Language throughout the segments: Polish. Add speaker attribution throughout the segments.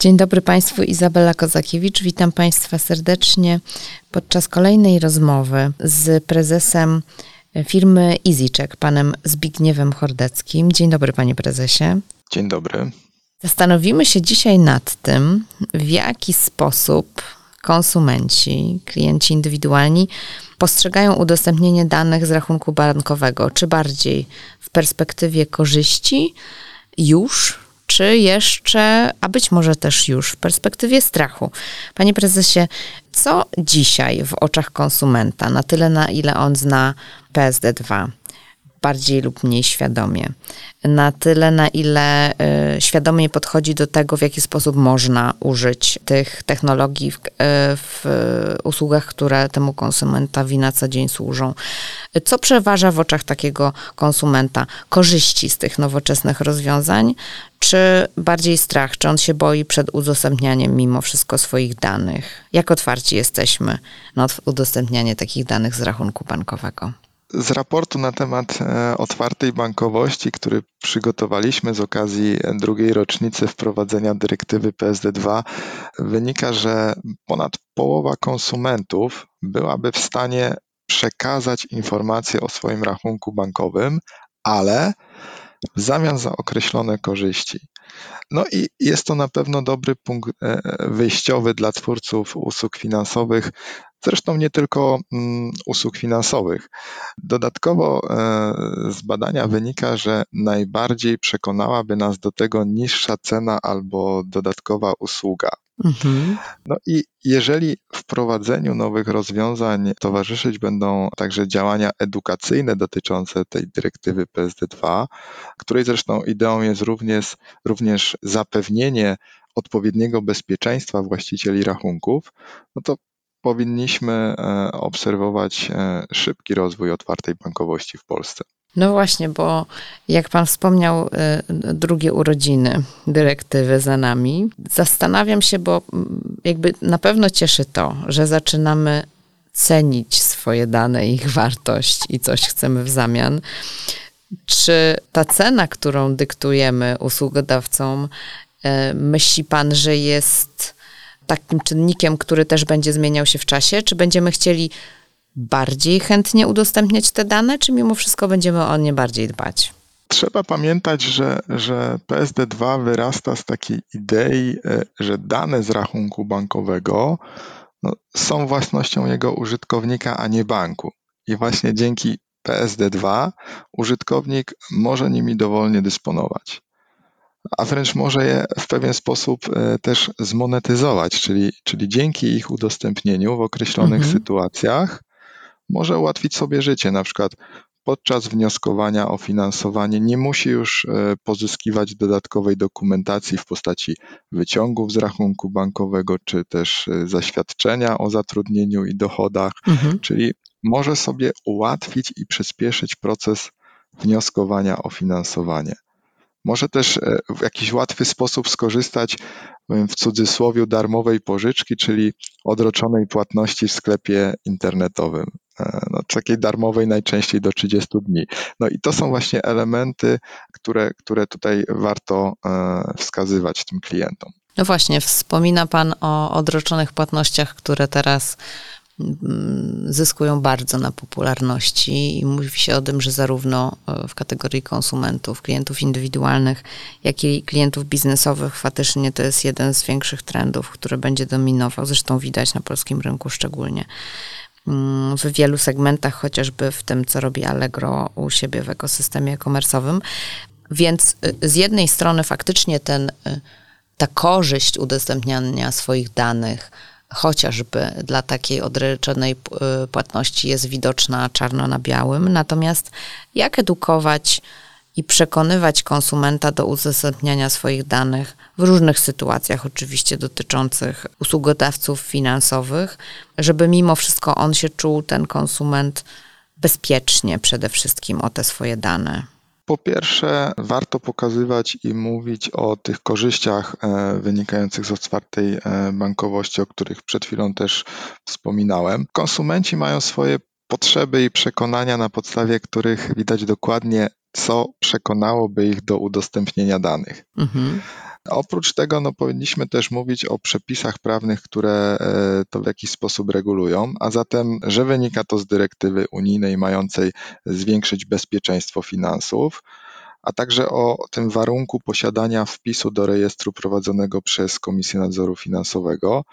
Speaker 1: Dzień dobry Państwu, Izabela Kozakiewicz. Witam Państwa serdecznie podczas kolejnej rozmowy z prezesem firmy EasyCheck, panem Zbigniewem Chordeckim. Dzień dobry, panie prezesie.
Speaker 2: Dzień dobry.
Speaker 1: Zastanowimy się dzisiaj nad tym, w jaki sposób konsumenci, klienci indywidualni postrzegają udostępnienie danych z rachunku bankowego, czy bardziej w perspektywie korzyści już czy jeszcze, a być może też już w perspektywie strachu. Panie prezesie, co dzisiaj w oczach konsumenta, na tyle na ile on zna PSD2, bardziej lub mniej świadomie. Na tyle, na ile y, świadomie podchodzi do tego, w jaki sposób można użyć tych technologii w, y, w usługach, które temu konsumentowi na co dzień służą. Co przeważa w oczach takiego konsumenta? Korzyści z tych nowoczesnych rozwiązań, czy bardziej strach? Czy on się boi przed udostępnianiem mimo wszystko swoich danych? Jak otwarci jesteśmy na udostępnianie takich danych z rachunku bankowego?
Speaker 2: Z raportu na temat e, otwartej bankowości, który przygotowaliśmy z okazji drugiej rocznicy wprowadzenia dyrektywy PSD2, wynika, że ponad połowa konsumentów byłaby w stanie przekazać informacje o swoim rachunku bankowym, ale w zamian za określone korzyści. No i jest to na pewno dobry punkt e, wyjściowy dla twórców usług finansowych, zresztą nie tylko mm, usług finansowych. Dodatkowo e, z badania wynika, że najbardziej przekonałaby nas do tego niższa cena albo dodatkowa usługa. Mhm. No i jeżeli wprowadzeniu nowych rozwiązań towarzyszyć będą także działania edukacyjne dotyczące tej dyrektywy PSD2, której zresztą ideą jest również, również zapewnienie odpowiedniego bezpieczeństwa właścicieli rachunków, no to powinniśmy e, obserwować e, szybki rozwój otwartej bankowości w Polsce.
Speaker 1: No właśnie, bo jak pan wspomniał, e, drugie urodziny dyrektywy za nami. Zastanawiam się, bo mm, jakby na pewno cieszy to, że zaczynamy cenić swoje dane, ich wartość i coś chcemy w zamian. Czy ta cena, którą dyktujemy usługodawcom, myśli pan, że jest takim czynnikiem, który też będzie zmieniał się w czasie? Czy będziemy chcieli bardziej chętnie udostępniać te dane, czy mimo wszystko będziemy o nie bardziej dbać?
Speaker 2: Trzeba pamiętać, że, że PSD2 wyrasta z takiej idei, e, że dane z rachunku bankowego no, są własnością jego użytkownika, a nie banku. I właśnie dzięki PSD2 użytkownik może nimi dowolnie dysponować a wręcz może je w pewien sposób e, też zmonetyzować, czyli, czyli dzięki ich udostępnieniu w określonych mhm. sytuacjach może ułatwić sobie życie. Na przykład podczas wnioskowania o finansowanie nie musi już e, pozyskiwać dodatkowej dokumentacji w postaci wyciągów z rachunku bankowego, czy też e, zaświadczenia o zatrudnieniu i dochodach, mhm. czyli może sobie ułatwić i przyspieszyć proces wnioskowania o finansowanie. Może też e, w jakiś łatwy sposób skorzystać w cudzysłowie darmowej pożyczki, czyli odroczonej płatności w sklepie internetowym. E, no, takiej darmowej najczęściej do 30 dni. No i to są właśnie elementy, które, które tutaj warto e, wskazywać tym klientom.
Speaker 1: No właśnie, wspomina Pan o odroczonych płatnościach, które teraz zyskują bardzo na popularności i mówi się o tym, że zarówno e, w kategorii konsumentów, klientów indywidualnych, jak i klientów biznesowych faktycznie to jest jeden z większych trendów, który będzie dominował. Zresztą widać na polskim rynku szczególnie mm, w wielu segmentach, chociażby w tym, co robi Allegro u siebie w ekosystemie komersowym. Więc e, z jednej strony faktycznie ten, e, ta korzyść udostępniania swoich danych, chociażby dla takiej odryczonej płatności jest widoczna czarno na białym. Natomiast jak edukować i przekonywać konsumenta do udostępniania swoich danych w różnych sytuacjach, oczywiście dotyczących usługodawców finansowych, żeby mimo wszystko on się czuł, ten konsument, bezpiecznie przede wszystkim o te swoje dane.
Speaker 2: Po pierwsze, warto pokazywać i mówić o tych korzyściach e, wynikających z otwartej e, bankowości, o których przed chwilą też wspominałem. Konsumenci mają swoje potrzeby i przekonania, na podstawie których widać dokładnie, co przekonałoby ich do udostępnienia danych. Mhm. Oprócz tego no, powinniśmy też mówić o przepisach prawnych, które e, to w jakiś sposób regulują, a zatem, że wynika to z dyrektywy unijnej mającej zwiększyć bezpieczeństwo finansów, a także o tym warunku posiadania wpisu do rejestru prowadzonego przez Komisję Nadzoru Finansowego,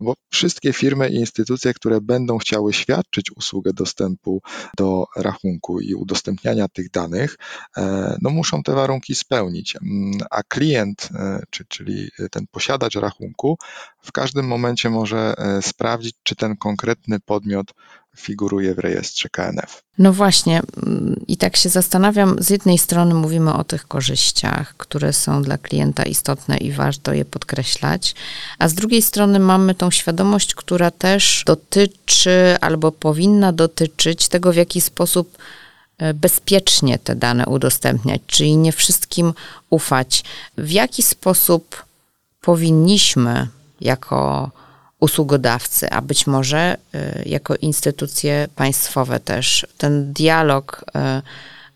Speaker 2: bo wszystkie firmy i instytucje, które będą chciały świadczyć usługę dostępu do rachunku i udostępniania tych danych, e, no muszą te warunki spełnić, mm, a klient, e, czyli ten posiadacz rachunku, w każdym momencie może e, sprawdzić, czy ten konkretny podmiot figuruje w rejestrze KNF.
Speaker 1: No właśnie, mm, i tak się zastanawiam, z jednej strony mówimy o tych korzyściach, które są dla klienta istotne i warto je podkreślać, a z drugiej strony mamy tą świadomość, która też dotyczy albo powinna dotyczyć tego, w jaki sposób e, bezpiecznie te dane udostępniać, czyli nie wszystkim ufać. W jaki sposób powinniśmy jako usługodawcy, a być może y, jako instytucje państwowe też ten dialog y,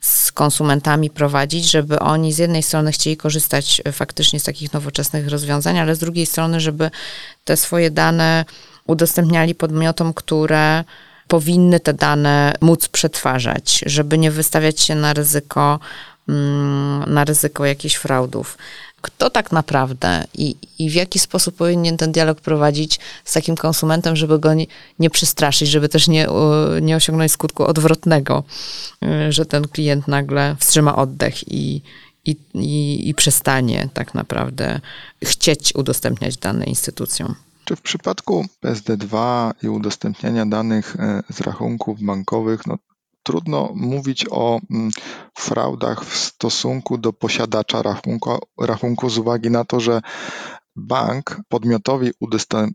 Speaker 1: z konsumentami prowadzić, żeby oni z jednej strony chcieli korzystać y, faktycznie z takich nowoczesnych rozwiązań, ale z drugiej strony, żeby te swoje dane udostępniali podmiotom, które powinny te dane móc przetwarzać, żeby nie wystawiać się na ryzyko, mm, na ryzyko jakichś fraudów kto tak naprawdę i, i w jaki sposób powinien ten dialog prowadzić z takim konsumentem, żeby go nie, nie przystraszyć, żeby też nie, nie osiągnąć skutku odwrotnego, y, że ten klient nagle wstrzyma oddech i, i, i, i przestanie tak naprawdę chcieć udostępniać dane instytucjom.
Speaker 2: Czy w przypadku PSD2 i udostępniania danych e, z rachunków bankowych, no trudno mówić o mm, fraudach w stosunku do posiadacza rachunku, rachunku z uwagi na to, że bank podmiotowi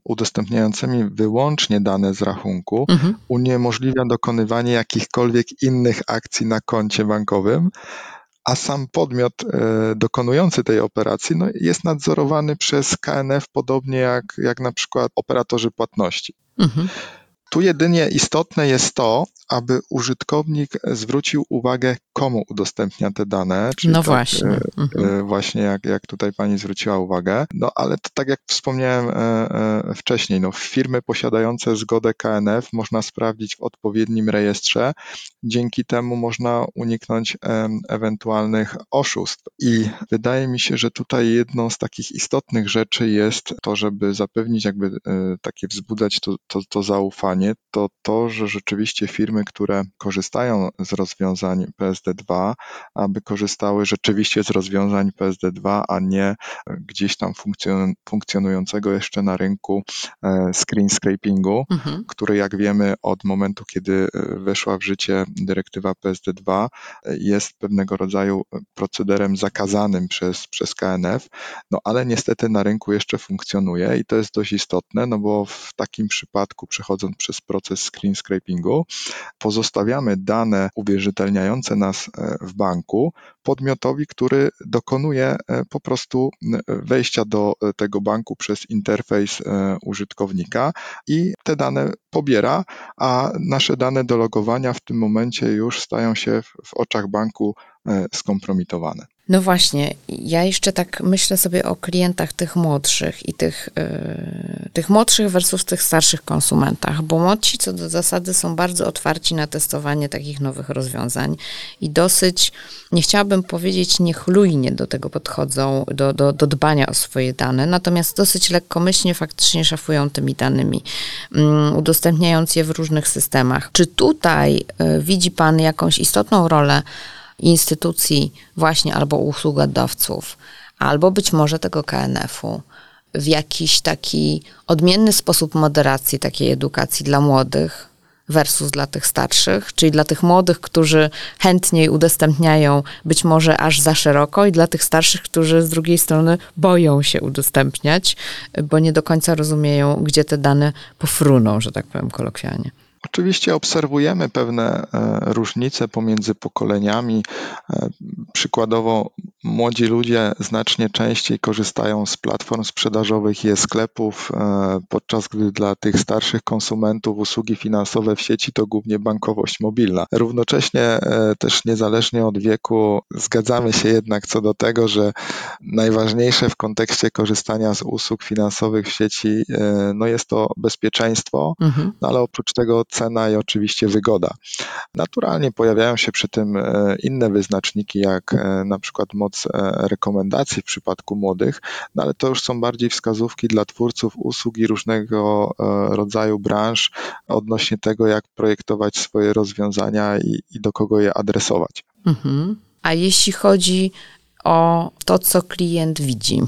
Speaker 2: udostępniającymi wyłącznie dane z rachunku mhm. uniemożliwia dokonywanie jakichkolwiek innych akcji na koncie bankowym, a sam podmiot e, dokonujący tej operacji no, jest nadzorowany przez KNF podobnie jak, jak na przykład operatorzy płatności. Mhm. Tu jedynie istotne jest to, aby użytkownik zwrócił uwagę, komu udostępnia te dane.
Speaker 1: Czyli no tak, właśnie. E,
Speaker 2: mhm. Właśnie jak, jak tutaj pani zwróciła uwagę. No ale to, tak jak wspomniałem e, e, wcześniej, no, firmy posiadające zgodę KNF można sprawdzić w odpowiednim rejestrze. Dzięki temu można uniknąć ewentualnych oszustw. I wydaje mi się, że tutaj jedną z takich istotnych rzeczy jest to, żeby zapewnić, jakby takie wzbudzać to, to, to zaufanie, to to, że rzeczywiście firmy które korzystają z rozwiązań PSD2, aby korzystały rzeczywiście z rozwiązań PSD2, a nie gdzieś tam funkcjonującego jeszcze na rynku e, screen scrapingu, mhm. który jak wiemy od momentu, kiedy e, weszła w życie dyrektywa PSD2, jest pewnego rodzaju procederem zakazanym przez, przez KNF, no ale niestety na rynku jeszcze funkcjonuje i to jest dość istotne, no bo w takim przypadku przechodząc przez proces screen scrapingu, pozostawiamy dane uwierzytelniające nas e, w banku podmiotowi, który dokonuje e, po prostu wejścia do e, tego banku przez interfejs użytkownika i te dane pobiera, a nasze dane do logowania w tym momencie już stają się w oczach banku skompromitowane.
Speaker 1: No właśnie, ja jeszcze tak myślę sobie o klientach tych młodszych i tych, yy, tych młodszych versus tych starszych konsumentach, bo młodsi co do zasady są bardzo otwarci na testowanie takich nowych rozwiązań i dosyć, nie chciałabym powiedzieć niechlujnie do tego podchodzą, do, do, do dbania o swoje dane, natomiast dosyć lekkomyślnie faktycznie szafują tymi danymi, yy, udostępniając je w różnych systemach. Czy tutaj yy, widzi Pan jakąś istotną rolę instytucji właśnie albo usługodawców, albo być może tego KNF-u w jakiś taki odmienny sposób moderacji takiej edukacji dla młodych, versus dla tych starszych, czyli dla tych młodych, którzy chętniej udostępniają być może aż za szeroko i dla tych starszych, którzy z drugiej strony boją się udostępniać, bo nie do końca rozumieją, gdzie te dane pofruną, że tak powiem kolokwialnie.
Speaker 2: Oczywiście obserwujemy pewne e, różnice pomiędzy pokoleniami. E, przykładowo młodzi ludzie znacznie częściej korzystają z platform sprzedażowych i e-sklepów, e, podczas gdy dla tych starszych konsumentów usługi finansowe w sieci to głównie bankowość mobilna. Równocześnie też niezależnie od wieku zgadzamy się jednak co do tego, że najważniejsze w kontekście korzystania z usług finansowych w sieci no jest to bezpieczeństwo, mhm. no ale oprócz tego cena i oczywiście wygoda. Naturalnie pojawiają się przy tym e, inne wyznaczniki, jak e, na przykład moc e, rekomendacji w przypadku młodych, no ale to już są bardziej wskazówki dla twórców usług i różnego rodzaju branż odnośnie tego, jak projektować swoje rozwiązania i, i do kogo je adresować. Mhm.
Speaker 1: A jeśli chodzi o to, co klient widzi,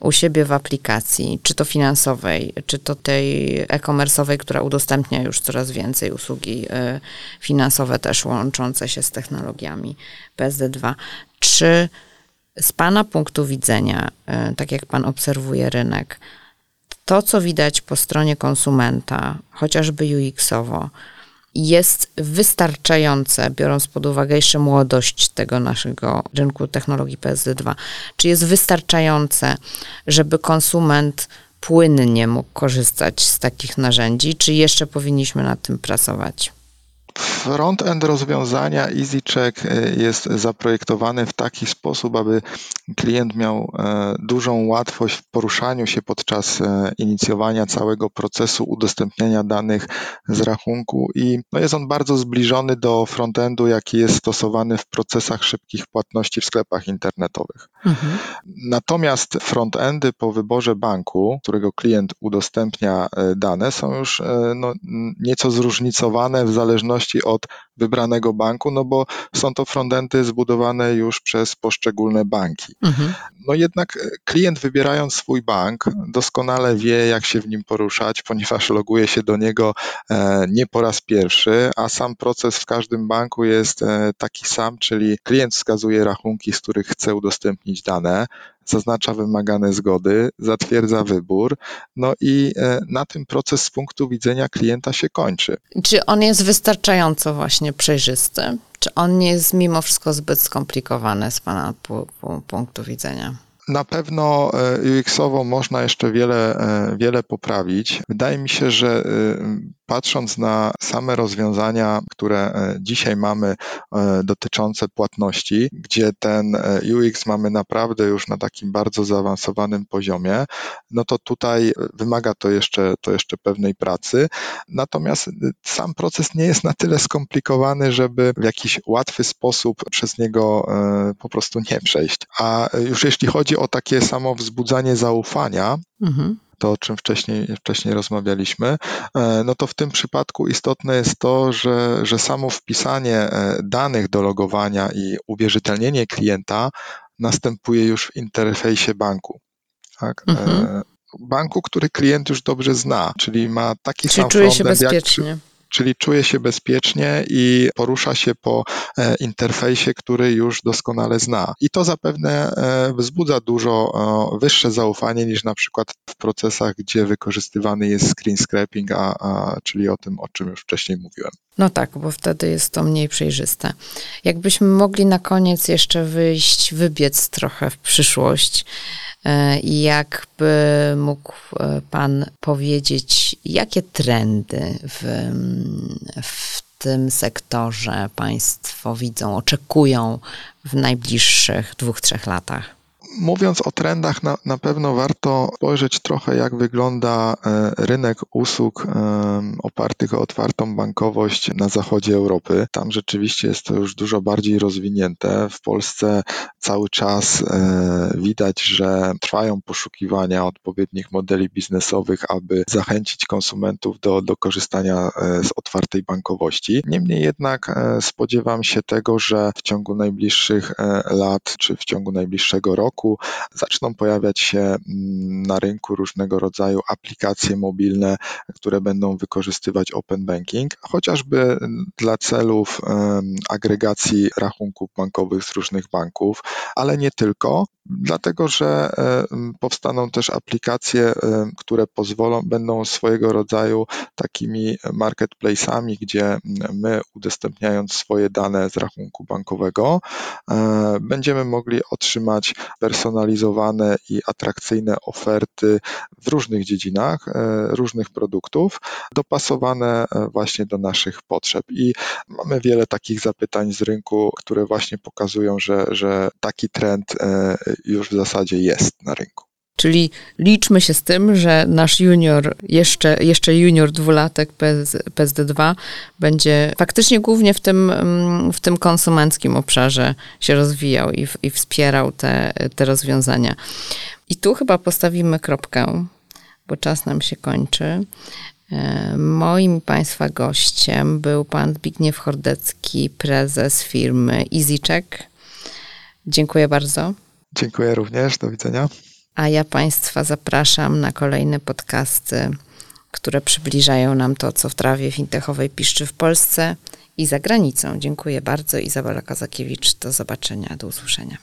Speaker 1: u siebie w aplikacji, czy to finansowej, czy to tej e-commerce'owej, która udostępnia już coraz więcej usługi y, finansowe też łączące się z technologiami PSD2. Czy z Pana punktu widzenia, y, tak jak Pan obserwuje rynek, to, co widać po stronie konsumenta, chociażby UX-owo, jest wystarczające, biorąc pod uwagę jeszcze młodość tego naszego rynku technologii PSD2, czy jest wystarczające, żeby konsument płynnie mógł korzystać z takich narzędzi, czy jeszcze powinniśmy nad tym pracować?
Speaker 2: Front-end rozwiązania EasyCheck e, jest zaprojektowany w taki sposób, aby klient miał e, dużą łatwość w poruszaniu się podczas e, inicjowania całego procesu udostępniania danych z rachunku i no jest on bardzo zbliżony do frontendu, jaki jest stosowany w procesach szybkich płatności w sklepach internetowych. Mhm. Natomiast frontendy po wyborze banku, którego klient udostępnia dane, są już no, nieco zróżnicowane w zależności od wybranego banku, no bo są to frontendy zbudowane już przez poszczególne banki. Mhm. No jednak e, klient wybierając swój bank doskonale wie, jak się w nim poruszać, ponieważ loguje się do niego e, nie po raz pierwszy, a sam proces w każdym banku jest e, taki sam, czyli klient wskazuje rachunki, z których chce udostępnić dane, zaznacza wymagane zgody, zatwierdza wybór, no i na tym proces z punktu widzenia klienta się kończy.
Speaker 1: Czy on jest wystarczająco właśnie przejrzysty? Czy on nie jest mimo wszystko zbyt skomplikowany z Pana punktu widzenia?
Speaker 2: Na pewno e, UX-owo można jeszcze wiele, e, wiele poprawić. Wydaje mi się, że e, patrząc na same rozwiązania, które dzisiaj mamy dotyczące płatności, gdzie ten UX mamy naprawdę już na takim bardzo zaawansowanym poziomie, no to tutaj wymaga to jeszcze, to jeszcze pewnej pracy. Natomiast sam proces nie jest na tyle skomplikowany, żeby w jakiś łatwy sposób przez niego po prostu nie przejść. A już jeśli chodzi o takie samo wzbudzanie zaufania, mhm. To o czym wcześniej, wcześniej rozmawialiśmy, e, no to w tym przypadku istotne jest to, że, że samo wpisanie e, danych do logowania i uwierzytelnienie klienta następuje już w interfejsie banku. Tak? E, mhm. Banku, który klient już dobrze zna, czyli ma taki
Speaker 1: czyli
Speaker 2: sam
Speaker 1: czuje się bezpiecznie. Jak,
Speaker 2: czyli czuje się bezpiecznie i porusza się po e, interfejsie, który już doskonale zna. I to zapewne e, wzbudza dużo e, wyższe zaufanie niż na przykład w procesach, gdzie wykorzystywany jest screen scraping, a, a, czyli o tym, o czym już wcześniej mówiłem.
Speaker 1: No tak, bo wtedy jest to mniej przejrzyste. Jakbyśmy mogli na koniec jeszcze wyjść, wybiec trochę w przyszłość, I jakby mógł Pan powiedzieć, jakie trendy w, w tym sektorze Państwo widzą, oczekują w najbliższych dwóch, trzech latach?
Speaker 2: Mówiąc o trendach, na, na pewno warto spojrzeć trochę, jak wygląda e, rynek usług e, opartych o otwartą bankowość na zachodzie Europy. Tam rzeczywiście jest to już dużo bardziej rozwinięte. W Polsce cały czas e, widać, że trwają poszukiwania odpowiednich modeli biznesowych, aby zachęcić konsumentów do, do korzystania z otwartej bankowości. Niemniej jednak spodziewam się tego, że w ciągu najbliższych lat czy w ciągu najbliższego roku roku zaczną pojawiać się mm, na rynku różnego rodzaju aplikacje mobilne, które będą wykorzystywać Open Banking, chociażby dla celów agregacji rachunków bankowych z różnych banków, ale nie tylko dlatego że powstaną też aplikacje, które pozwolą, będą swojego rodzaju takimi marketplace'ami, gdzie my udostępniając swoje dane z rachunku bankowego, e, będziemy mogli otrzymać personalizowane i atrakcyjne oferty w różnych dziedzinach, różnych produktów, dopasowane właśnie do naszych potrzeb. I mamy wiele takich zapytań z rynku, które właśnie pokazują, że, że taki trend już w zasadzie jest na rynku.
Speaker 1: Czyli liczmy się z tym, że nasz junior, jeszcze, jeszcze junior dwulatek PS, PSD2 będzie faktycznie głównie w tym, mm, w tym konsumenckim obszarze się rozwijał i, i wspierał te, te rozwiązania. I tu chyba postawimy kropkę, bo czas nam się kończy. E, moim Państwa gościem był pan Zbigniew Hordecki, prezes firmy EasyCheck. Dziękuję bardzo.
Speaker 2: Dziękuję również, do widzenia.
Speaker 1: A ja Państwa zapraszam na kolejne podcasty, które przybliżają nam to, co w trawie fintechowej piszczy w Polsce i za granicą. Dziękuję bardzo. Izabela Kazakiewicz. Do zobaczenia, do usłyszenia.